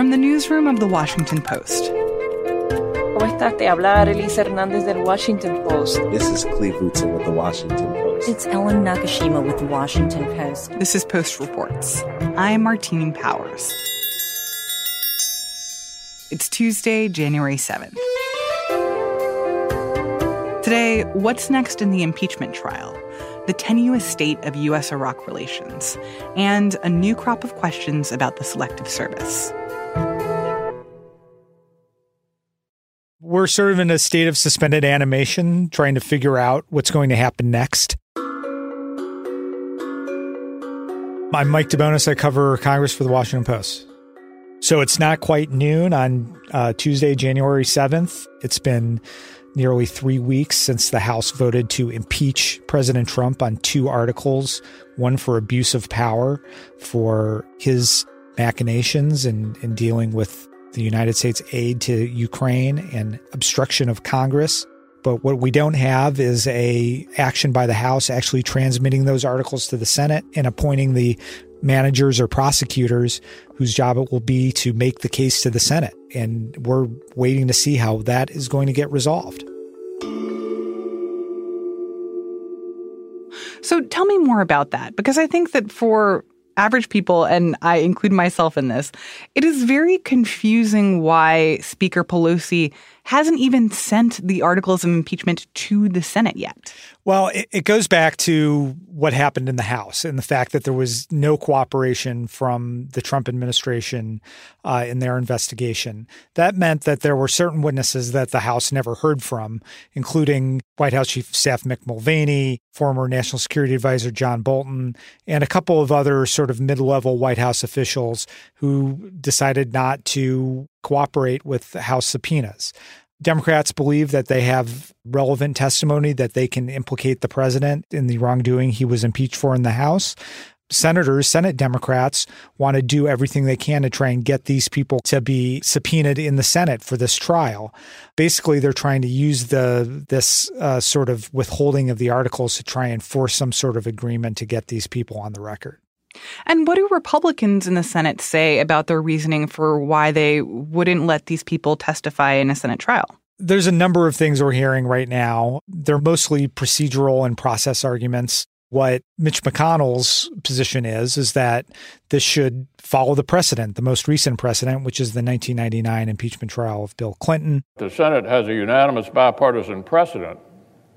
From the newsroom of The Washington Post. ¿Cómo estás? Te habla Arelis Hernández del Washington Post. This is Cleve Rutzer with The Washington Post. It's Ellen Nakashima with The Washington Post. This is Post Reports. I'm Martine Powers. It's Tuesday, January 7th. Today, what's next in the impeachment trial? The tenuous state of U.S. Iraq relations, and a new crop of questions about the Selective Service. We're sort of in a state of suspended animation, trying to figure out what's going to happen next. I'm Mike DeBonis. I cover Congress for the Washington Post. So it's not quite noon on uh, Tuesday, January 7th. It's been nearly three weeks since the House voted to impeach President Trump on two articles one for abuse of power for his machinations in, in dealing with the United States aid to Ukraine and obstruction of Congress. But what we don't have is a action by the House actually transmitting those articles to the Senate and appointing the managers or prosecutors whose job it will be to make the case to the Senate. And we're waiting to see how that is going to get resolved. So tell me more about that, because I think that for average people, and I include myself in this, it is very confusing why Speaker Pelosi hasn't even sent the articles of impeachment to the Senate yet. Well, it, it, goes back to what happened in the House and the fact that there was no cooperation from the Trump administration uh, in their investigation. That meant that there were certain witnesses that the House never heard from, including White House Chief of Staff Mick Mulvaney, former National Security Advisor John Bolton, and a couple of other sort of mid level White House officials who decided not to cooperate with House subpoenas. Democrats believe that they have relevant testimony that they can implicate the president in the wrongdoing he was impeached for in the House. Senators, Senate Democrats want to do everything they can to try and get these people to be subpoenaed in the Senate for this trial. Basically, they're trying to use the this uh, sort of withholding of the articles to try and force some sort of agreement to get these people on the record. And what do Republicans in the Senate say about their reasoning for why they wouldn't let these people testify in a Senate trial? There's a number of things we're hearing right now. They're mostly procedural and process arguments. What Mitch McConnell's position is, is that this should follow the precedent, the most recent precedent, which is the 1999 impeachment trial of Bill Clinton. The Senate has a unanimous bipartisan precedent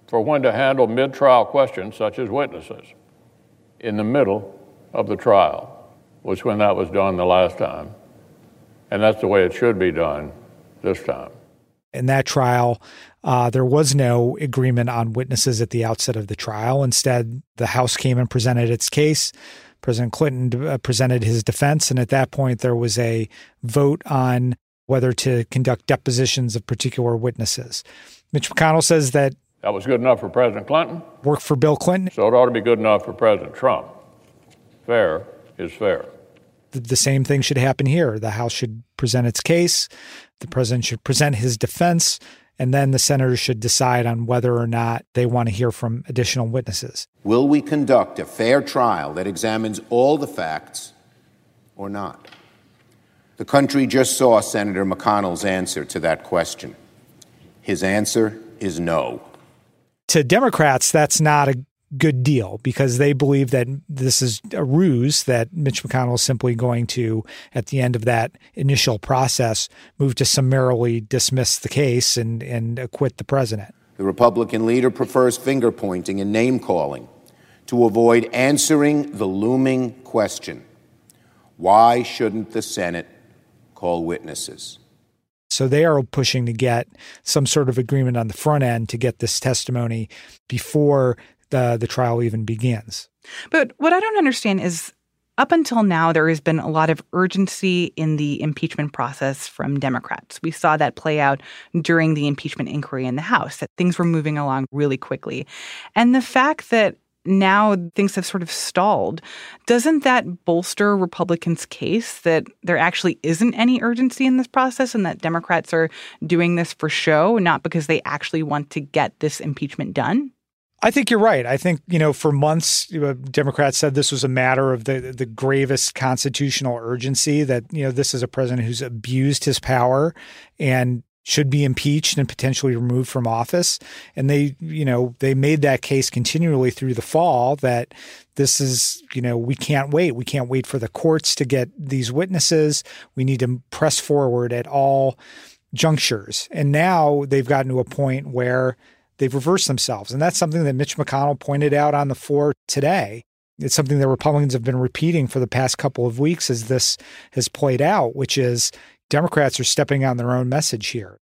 for when to handle mid trial questions such as witnesses in the middle of the trial was when that was done the last time. And that's the way it should be done this time. In that trial, uh, there was no agreement on witnesses at the outset of the trial. Instead, the House came and presented its case. President Clinton uh, presented his defense. And at that point, there was a vote on whether to conduct depositions of particular witnesses. Mitch McConnell says that that was good enough for President Clinton. Worked for Bill Clinton. So it ought to be good enough for President Trump fair is fair. The same thing should happen here. The House should present its case, the president should present his defense, and then the senators should decide on whether or not they want to hear from additional witnesses. Will we conduct a fair trial that examines all the facts or not? The country just saw Senator McConnell's answer to that question. His answer is no. To Democrats, that's not a good deal because they believe that this is a ruse that Mitch McConnell is simply going to, at the end of that initial process, move to summarily dismiss the case and, and acquit the president. The Republican leader prefers finger pointing and name calling to avoid answering the looming question why shouldn't the Senate call witnesses? So they are pushing to get some sort of agreement on the front end to get this testimony before the, the trial even begins. But what I don't understand is up until now, there has been a lot of urgency in the impeachment process from Democrats. We saw that play out during the impeachment inquiry in the House, that things were moving along really quickly. And the fact that now things have sort of stalled, doesn't that bolster Republicans' case that there actually isn't any urgency in this process and that Democrats are doing this for show, not because they actually want to get this impeachment done? I think you're right. I think, you know, for months, Democrats said this was a matter of the, the gravest constitutional urgency that, you know, this is a president who's abused his power and should be impeached and potentially removed from office. And they, you know, they made that case continually through the fall that this is, you know, we can't wait. We can't wait for the courts to get these witnesses. We need to press forward at all junctures. And now they've gotten to a point where they've reversed themselves. And that's something that Mitch McConnell pointed out on the floor today. It's something that Republicans have been repeating for the past couple of weeks as this has played out, which is Democrats are stepping on their own message here.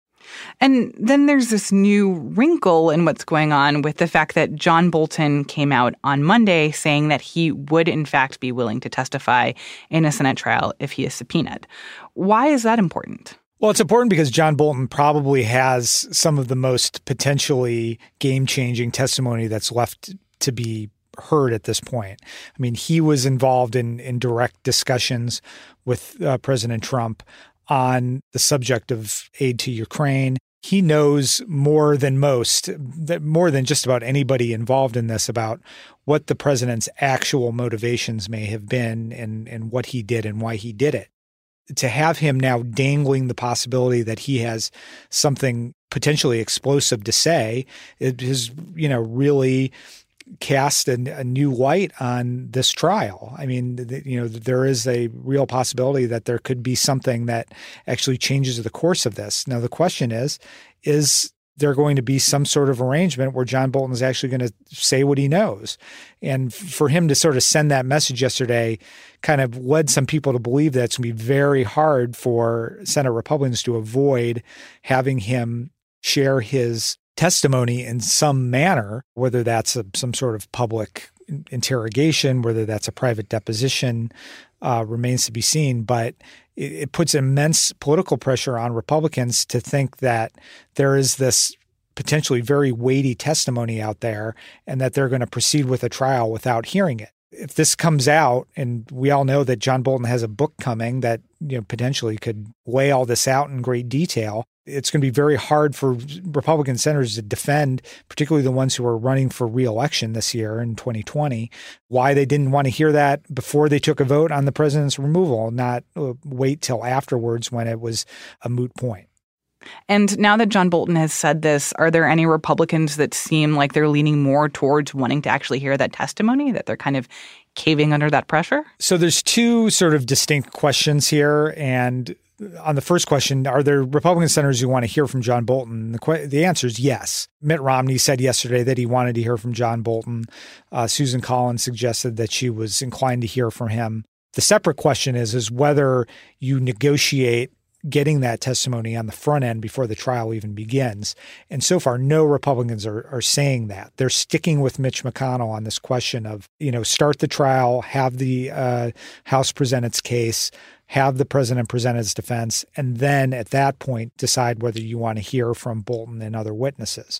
And then there's this new wrinkle in what's going on with the fact that John Bolton came out on Monday saying that he would, in fact, be willing to testify in a Senate trial if he is subpoenaed. Why is that important? Well, it's important because John Bolton probably has some of the most potentially game changing testimony that's left to be heard at this point. I mean, he was involved in, in direct discussions with uh, President Trump on the subject of aid to Ukraine. He knows more than most, more than just about anybody involved in this about what the president's actual motivations may have been and, and what he did and why he did it to have him now dangling the possibility that he has something potentially explosive to say it has you know really cast a, new light on this trial. I mean, the, you know, there is a real possibility that there could be something that actually changes the course of this. Now, the question is, is there going to be some sort of arrangement where John Bolton is actually going to say what he knows. And for him to sort of send that message yesterday kind of led some people to believe that it's going to be very hard for Senate Republicans to avoid having him share his testimony in some manner, whether that's a, some sort of public interrogation, whether that's a private deposition, uh, remains to be seen. But it, it puts immense political pressure on Republicans to think that there is this potentially very weighty testimony out there and that they're going to proceed with a trial without hearing it. If this comes out, and we all know that John Bolton has a book coming that you know potentially could weigh all this out in great detail, it's going to be very hard for Republican senators to defend, particularly the ones who are running for reelection this year in 2020, why they didn't want to hear that before they took a vote on the president's removal, not uh, wait till afterwards when it was a moot point. And now that John Bolton has said this, are there any Republicans that seem like they're leaning more towards wanting to actually hear that testimony, that they're kind of caving under that pressure? So there's two sort of distinct questions here. And on the first question, are there Republican senators who want to hear from John Bolton? The, the answer is yes. Mitt Romney said yesterday that he wanted to hear from John Bolton. Uh, Susan Collins suggested that she was inclined to hear from him. The separate question is is whether you negotiate getting that testimony on the front end before the trial even begins. And so far, no Republicans are, are saying that. They're sticking with Mitch McConnell on this question of, you know, start the trial, have the uh, House present its case, have the president present his defense, and then at that point decide whether you want to hear from Bolton and other witnesses.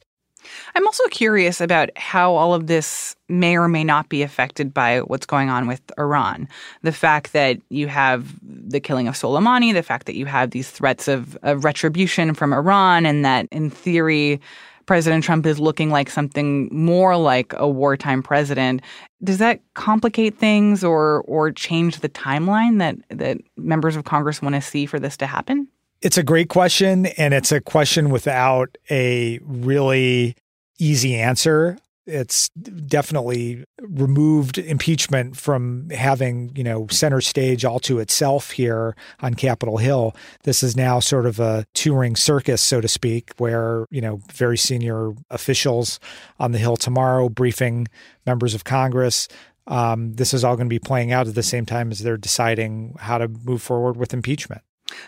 I'm also curious about how all of this may or may not be affected by what's going on with Iran. The fact that you have the killing of Soleimani, the fact that you have these threats of, of retribution from Iran, and that in theory, President Trump is looking like something more like a wartime president. Does that complicate things or or change the timeline that that members of Congress want to see for this to happen? It's a great question, and it's a question without a really easy answer. It's definitely removed impeachment from having, you know, center stage all to itself here on Capitol Hill. This is now sort of a touring circus, so to speak, where, you know, very senior officials on the Hill tomorrow briefing members of Congress. Um, this is all going to be playing out at the same time as they're deciding how to move forward with impeachment.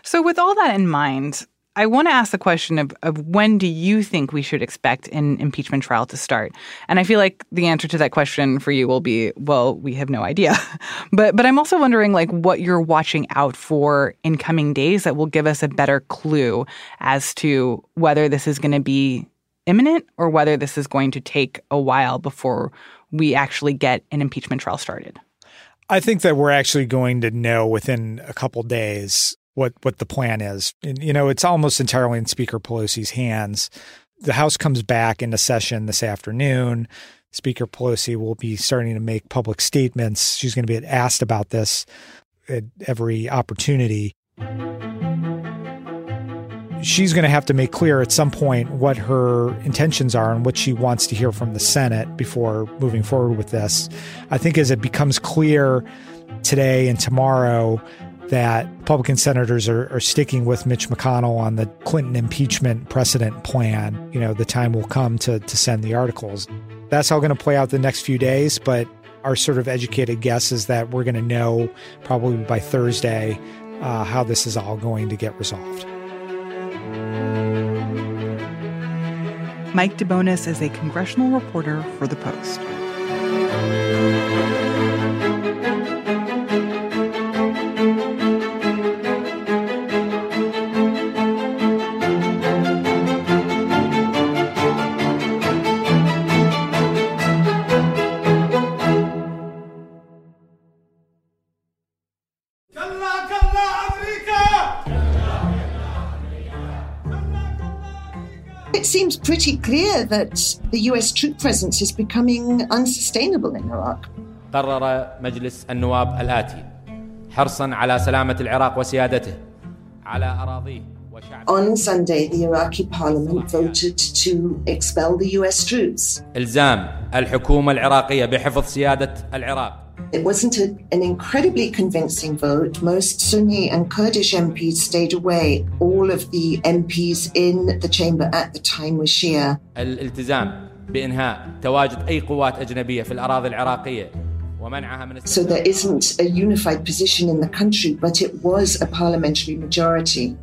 So, with all that in mind, I want to ask the question of, of when do you think we should expect an impeachment trial to start? And I feel like the answer to that question for you will be, well, we have no idea. but but I'm also wondering like what you're watching out for in coming days that will give us a better clue as to whether this is going to be imminent or whether this is going to take a while before we actually get an impeachment trial started. I think that we're actually going to know within a couple days what what the plan is. And, you know, it's almost entirely in Speaker Pelosi's hands. The House comes back into session this afternoon. Speaker Pelosi will be starting to make public statements. She's going to be asked about this at every opportunity. She's going to have to make clear at some point what her intentions are and what she wants to hear from the Senate before moving forward with this. I think as it becomes clear today and tomorrow that Republican senators are, are, sticking with Mitch McConnell on the Clinton impeachment precedent plan, you know, the time will come to, to send the articles. That's how going to play out the next few days, but our sort of educated guess is that we're going to know probably by Thursday uh, how this is all going to get resolved. Mike DeBonis is a congressional reporter for The Post. pretty clear that the US troop presence is becoming unsustainable in Iraq. قرر مجلس النواب الآتي حرصا على سلامة العراق وسيادته على أراضيه On Sunday, the Iraqi parliament voted to expel the US troops. إلزام الحكومة العراقية بحفظ سيادة العراق It wasn't a, an incredibly convincing vote. Most Sunni and Kurdish MPs stayed away. All of the MPs in the chamber at the time were Shia. الالتزام بإنهاء تواجد أي قوات أجنبية في الأراضي العراقية So there isn't a unified position in the country, but it was a parliamentary majority.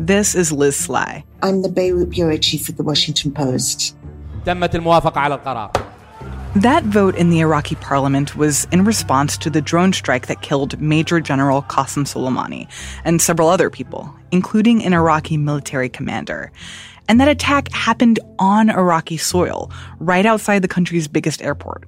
This is Liz Sly. I'm the Beirut bureau chief of the Washington Post. تمت الموافقة على القرار. That vote in the Iraqi parliament was in response to the drone strike that killed Major General Qasem Soleimani and several other people, including an Iraqi military commander. And that attack happened on Iraqi soil, right outside the country's biggest airport.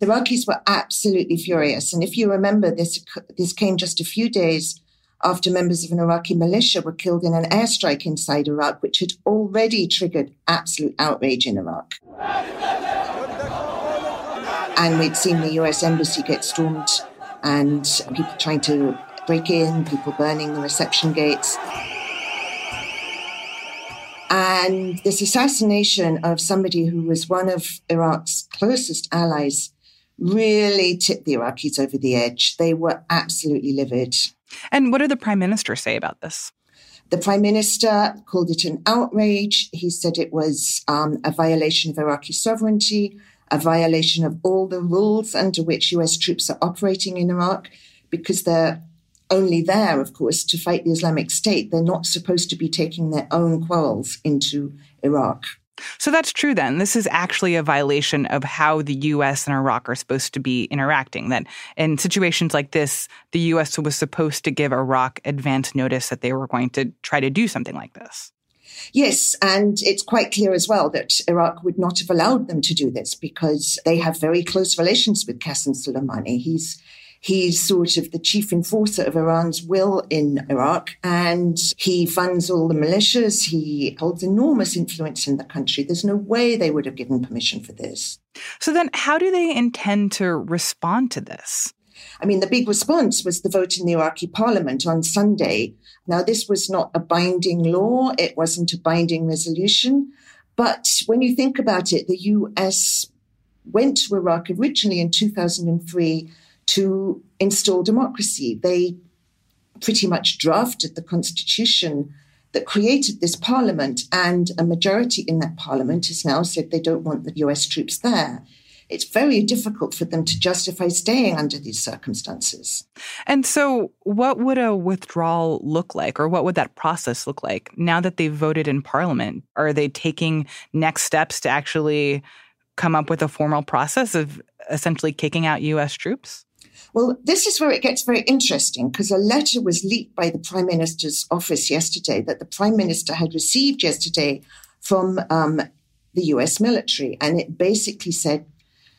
The Iraqis were absolutely furious. And if you remember, this, this came just a few days after members of an Iraqi militia were killed in an airstrike inside Iraq, which had already triggered absolute outrage in Iraq and we'd seen the US embassy get stormed and people trying to break in, people burning the reception gates. And this assassination of somebody who was one of Iraq's closest allies really tipped the Iraqis over the edge. They were absolutely livid. And what did the prime minister say about this? The prime minister called it an outrage. He said it was um, a violation of Iraqi sovereignty, a violation of all the rules under which US troops are operating in Iraq because they're only there, of course, to fight the Islamic State. They're not supposed to be taking their own quarrels into Iraq. So that's true then. This is actually a violation of how the US and Iraq are supposed to be interacting. That in situations like this, the US was supposed to give Iraq advance notice that they were going to try to do something like this. Yes, and it's quite clear as well that Iraq would not have allowed them to do this because they have very close relations with Qasem Soleimani. He's He's sort of the chief enforcer of Iran's will in Iraq, and he funds all the militias. He holds enormous influence in the country. There's no way they would have given permission for this. So, then how do they intend to respond to this? I mean, the big response was the vote in the Iraqi parliament on Sunday. Now, this was not a binding law, it wasn't a binding resolution. But when you think about it, the US went to Iraq originally in 2003 to install democracy. They pretty much drafted the constitution that created this parliament, and a majority in that parliament has now said they don't want the US troops there it's very difficult for them to justify staying under these circumstances. And so, what would a withdrawal look like, or what would that process look like now that they've voted in parliament? Are they taking next steps to actually come up with a formal process of essentially kicking out US troops? Well, this is where it gets very interesting because a letter was leaked by the Prime Minister's office yesterday that the Prime Minister had received yesterday from um, the US military. And it basically said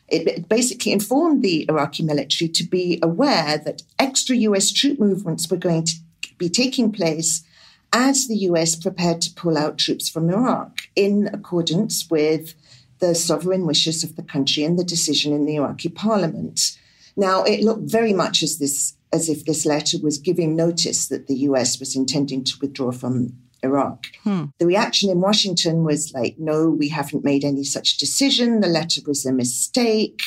it basically informed the Iraqi military to be aware that extra US troop movements were going to be taking place as the US prepared to pull out troops from Iraq in accordance with the sovereign wishes of the country and the decision in the Iraqi parliament. Now, it looked very much as this as if this letter was giving notice that the US was intending to withdraw from Iraq. Hmm. The reaction in Washington was like, no, we haven't made any such decision. The letter was a mistake.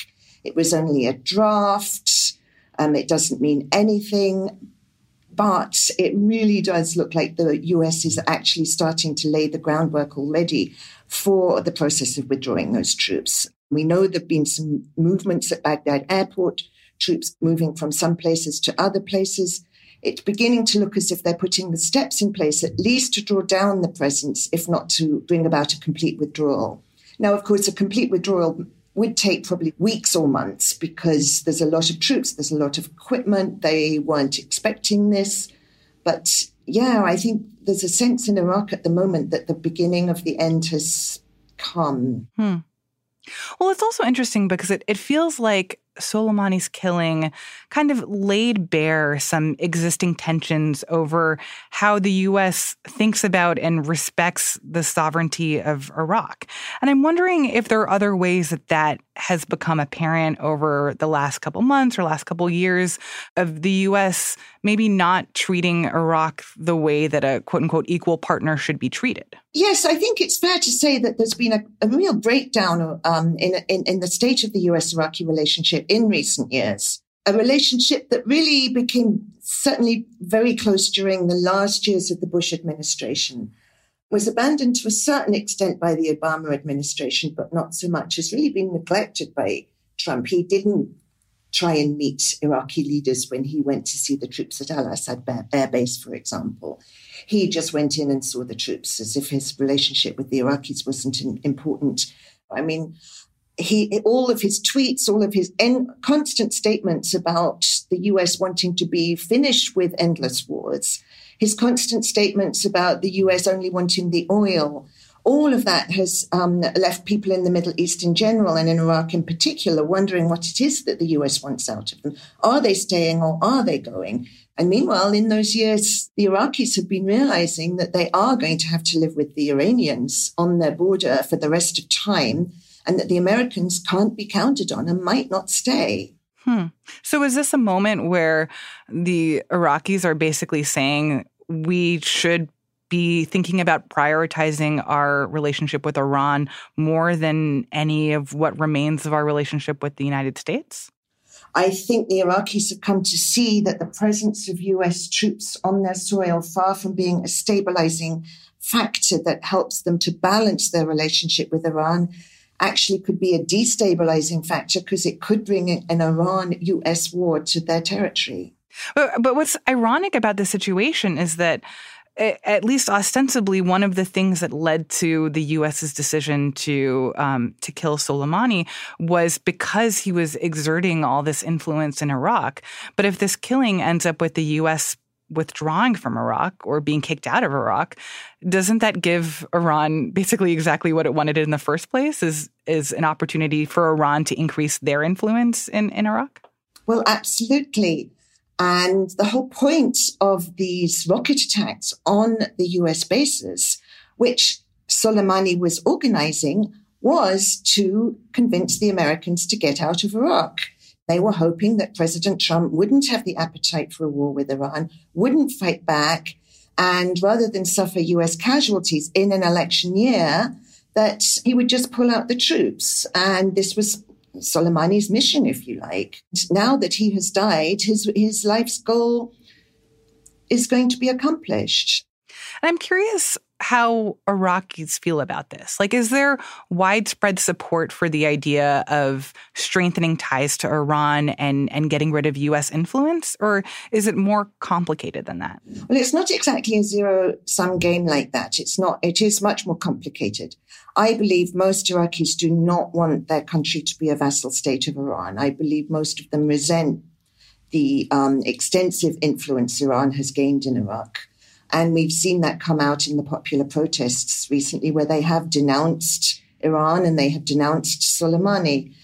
It was only a draft. Um, it doesn't mean anything. But it really does look like the US is actually starting to lay the groundwork already for the process of withdrawing those troops. We know there have been some movements at Baghdad airport, troops moving from some places to other places. It's beginning to look as if they're putting the steps in place, at least to draw down the presence, if not to bring about a complete withdrawal. Now, of course, a complete withdrawal would take probably weeks or months because there's a lot of troops, there's a lot of equipment. They weren't expecting this. But yeah, I think there's a sense in Iraq at the moment that the beginning of the end has come. Hmm. Well, it's also interesting because it, it feels like Soleimani's killing kind of laid bare some existing tensions over how the U.S. thinks about and respects the sovereignty of Iraq. And I'm wondering if there are other ways that that has become apparent over the last couple months or last couple years of the U.S. maybe not treating Iraq the way that a quote unquote equal partner should be treated. Yes, I think it's fair to say that there's been a, a real breakdown um, in, in, in the state of the U.S. Iraqi relationship in recent years. A relationship that really became certainly very close during the last years of the Bush administration, was abandoned to a certain extent by the Obama administration, but not so much, has really been neglected by Trump. He didn't try and meet Iraqi leaders when he went to see the troops at Al Assad Air Base, for example. He just went in and saw the troops as if his relationship with the Iraqis wasn't important. I mean, he all of his tweets, all of his en- constant statements about the US wanting to be finished with endless wars, his constant statements about the US only wanting the oil, all of that has um, left people in the Middle East in general and in Iraq in particular wondering what it is that the US wants out of them. Are they staying or are they going? And meanwhile, in those years, the Iraqis have been realizing that they are going to have to live with the Iranians on their border for the rest of time and that the Americans can't be counted on and might not stay. Hmm. So, is this a moment where the Iraqis are basically saying we should be thinking about prioritizing our relationship with Iran more than any of what remains of our relationship with the United States? I think the Iraqis have come to see that the presence of US troops on their soil, far from being a stabilizing factor that helps them to balance their relationship with Iran, actually could be a destabilizing factor because it could bring an Iran US war to their territory. But, but what's ironic about the situation is that at least ostensibly, one of the things that led to the U.S.'s decision to um, to kill Soleimani was because he was exerting all this influence in Iraq. But if this killing ends up with the U.S withdrawing from Iraq or being kicked out of Iraq, doesn't that give Iran basically exactly what it wanted in the first place? Is is an opportunity for Iran to increase their influence in, in Iraq? Well, absolutely. And the whole point of these rocket attacks on the US bases, which Soleimani was organizing, was to convince the Americans to get out of Iraq. They were hoping that President Trump wouldn't have the appetite for a war with Iran, wouldn't fight back, and rather than suffer US casualties in an election year, that he would just pull out the troops. And this was Soleimani's mission, if you like. Now that he has died, his, his life's goal is going to be accomplished. And I'm curious how Iraqis feel about this. Like, is there widespread support for the idea of strengthening ties to Iran and, and getting rid of U.S. influence? Or is it more complicated than that? Well, it's not exactly a zero sum game like that. It's not, it is much more complicated. I believe most Iraqis do not want their country to be a vassal state of Iran. I believe most of them resent the um, extensive influence Iran has gained in Iraq. And we've seen that come out in the popular protests recently, where they have denounced Iran and they have denounced Soleimani.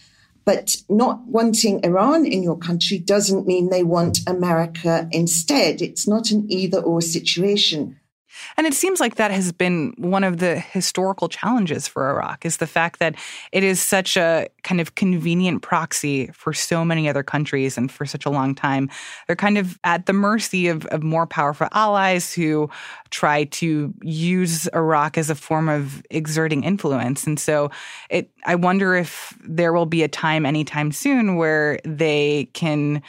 But not wanting Iran in your country doesn't mean they want America instead. It's not an either or situation. And it seems like that has been one of the historical challenges for Iraq is the fact that it is such a kind of convenient proxy for so many other countries and for such a long time. They're kind of at the mercy of, of more powerful allies who try to use Iraq as a form of exerting influence. And so it I wonder if there will be a time anytime soon where they can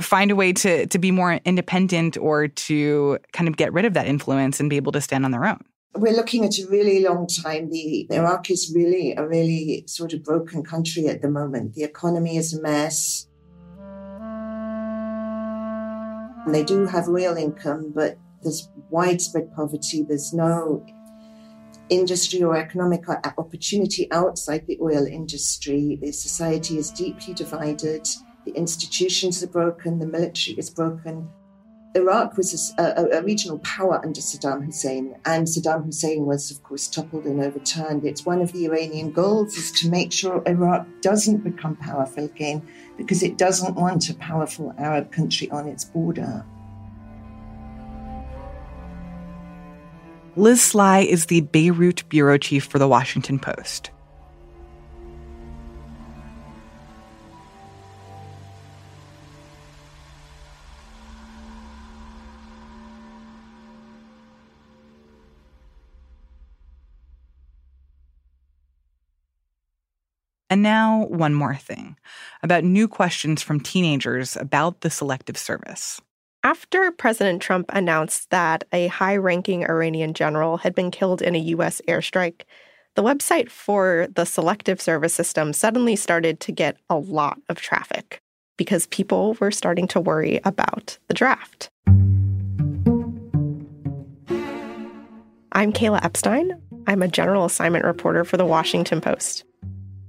find a way to to be more independent or to kind of get rid of that influence and be able to stand on their own? We're looking at a really long time. The Iraq is really a really sort of broken country at the moment. The economy is a mess. And they do have real income, but there's widespread poverty. There's no industry or economic opportunity outside the oil industry. The society is deeply divided. The institutions are broken, the military is broken. Iraq was a, a, a, regional power under Saddam Hussein, and Saddam Hussein was, of course, toppled and overturned. It's one of the Iranian goals is to make sure Iraq doesn't become powerful again, because it doesn't want a powerful Arab country on its border. Liz Sly is the Beirut bureau chief for the Washington Post. And now, one more thing about new questions from teenagers about the Selective Service. After President Trump announced that a high ranking Iranian general had been killed in a U.S. airstrike, the website for the Selective Service system suddenly started to get a lot of traffic because people were starting to worry about the draft. I'm Kayla Epstein. I'm a general assignment reporter for The Washington Post.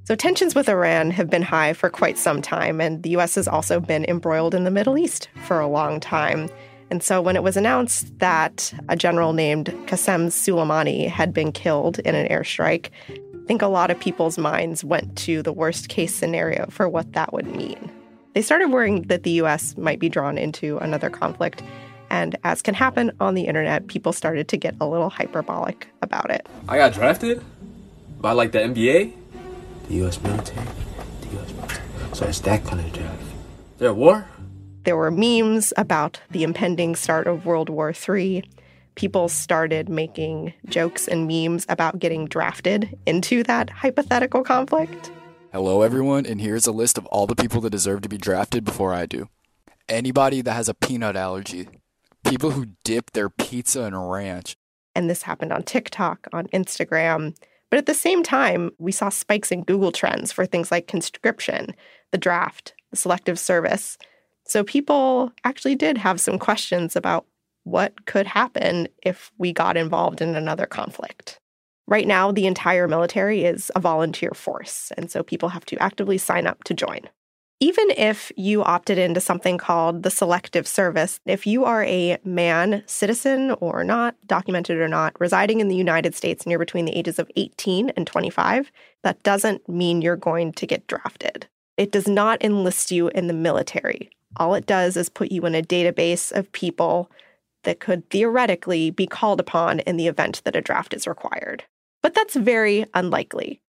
So, tensions with Iran have been high for quite some time, and the US has also been embroiled in the Middle East for a long time. And so, when it was announced that a general named Qasem Soleimani had been killed in an airstrike, I think a lot of people's minds went to the worst case scenario for what that would mean. They started worrying that the US might be drawn into another conflict. And as can happen on the internet, people started to get a little hyperbolic about it. I got drafted by like the NBA? The U.S. military, the U.S. military. So it's that kind of draft. There war? There were memes about the impending start of World War III. People started making jokes and memes about getting drafted into that hypothetical conflict. Hello, everyone, and here's a list of all the people that deserve to be drafted before I do. Anybody that has a peanut allergy, people who dip their pizza in ranch. And this happened on TikTok, on Instagram. But at the same time, we saw spikes in Google trends for things like conscription, the draft, the selective service. So people actually did have some questions about what could happen if we got involved in another conflict. Right now, the entire military is a volunteer force, and so people have to actively sign up to join. Even if you opted into something called the Selective Service, if you are a man, citizen or not, documented or not, residing in the United States and you're between the ages of 18 and 25, that doesn't mean you're going to get drafted. It does not enlist you in the military. All it does is put you in a database of people that could theoretically be called upon in the event that a draft is required. But that's very unlikely.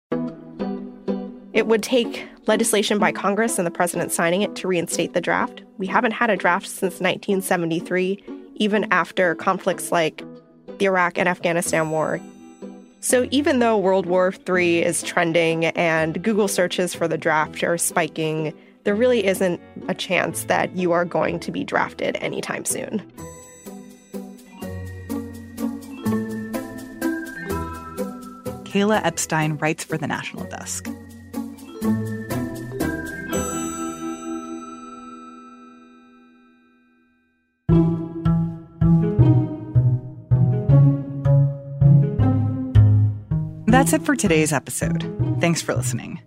It would take legislation by Congress and the president signing it to reinstate the draft. We haven't had a draft since 1973, even after conflicts like the Iraq and Afghanistan war. So even though World War III is trending and Google searches for the draft are spiking, there really isn't a chance that you are going to be drafted anytime soon. Kayla Epstein writes for the National Desk. That's it for today's episode. Thanks for listening.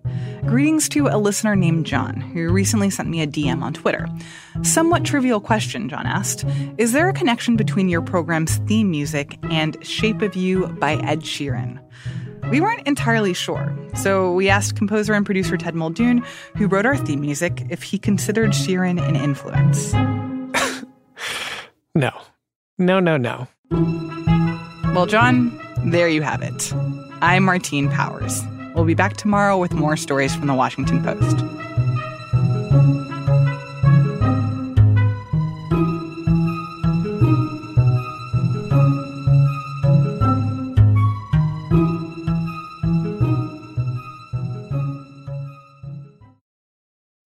Greetings to a listener named John, who recently sent me a DM on Twitter. Somewhat trivial question, John asked Is there a connection between your program's theme music and Shape of You by Ed Sheeran? We weren't entirely sure, so we asked composer and producer Ted Muldoon, who wrote our theme music, if he considered Sheeran an influence. no. No, no, no. Well, John, there you have it. I'm Martine Powers. We'll be back tomorrow with more stories from the Washington Post.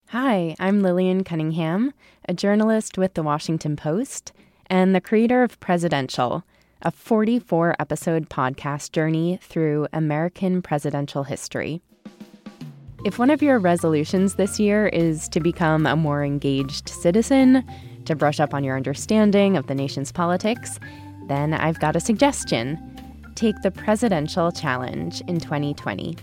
Hi, I'm Lillian Cunningham, a journalist with The Washington Post and the creator of Presidential, a 44 episode podcast journey through American presidential history. If one of your resolutions this year is to become a more engaged citizen, to brush up on your understanding of the nation's politics, then I've got a suggestion. Take the Presidential Challenge in 2020.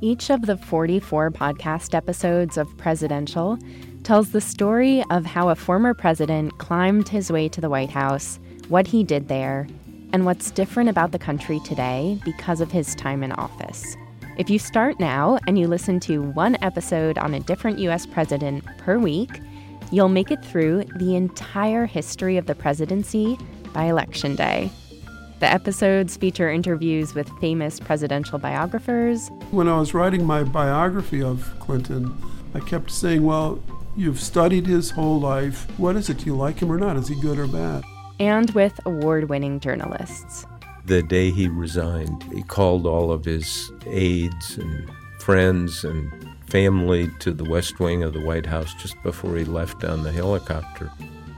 Each of the 44 podcast episodes of Presidential tells the story of how a former president climbed his way to the White House, what he did there, and what's different about the country today because of his time in office. If you start now and you listen to one episode on a different U.S. president per week, you'll make it through the entire history of the presidency by Election Day. The episodes feature interviews with famous presidential biographers. When I was writing my biography of Clinton, I kept saying, well, you've studied his whole life. What is it? Do you like him or not? Is he good or bad? And with award winning journalists. The day he resigned, he called all of his aides and friends and family to the West Wing of the White House just before he left on the helicopter.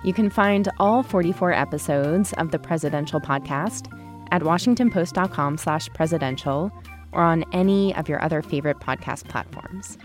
You can find all 44 episodes of the Presidential Podcast at washingtonpost.com slash presidential or on any of your other favorite podcast platforms.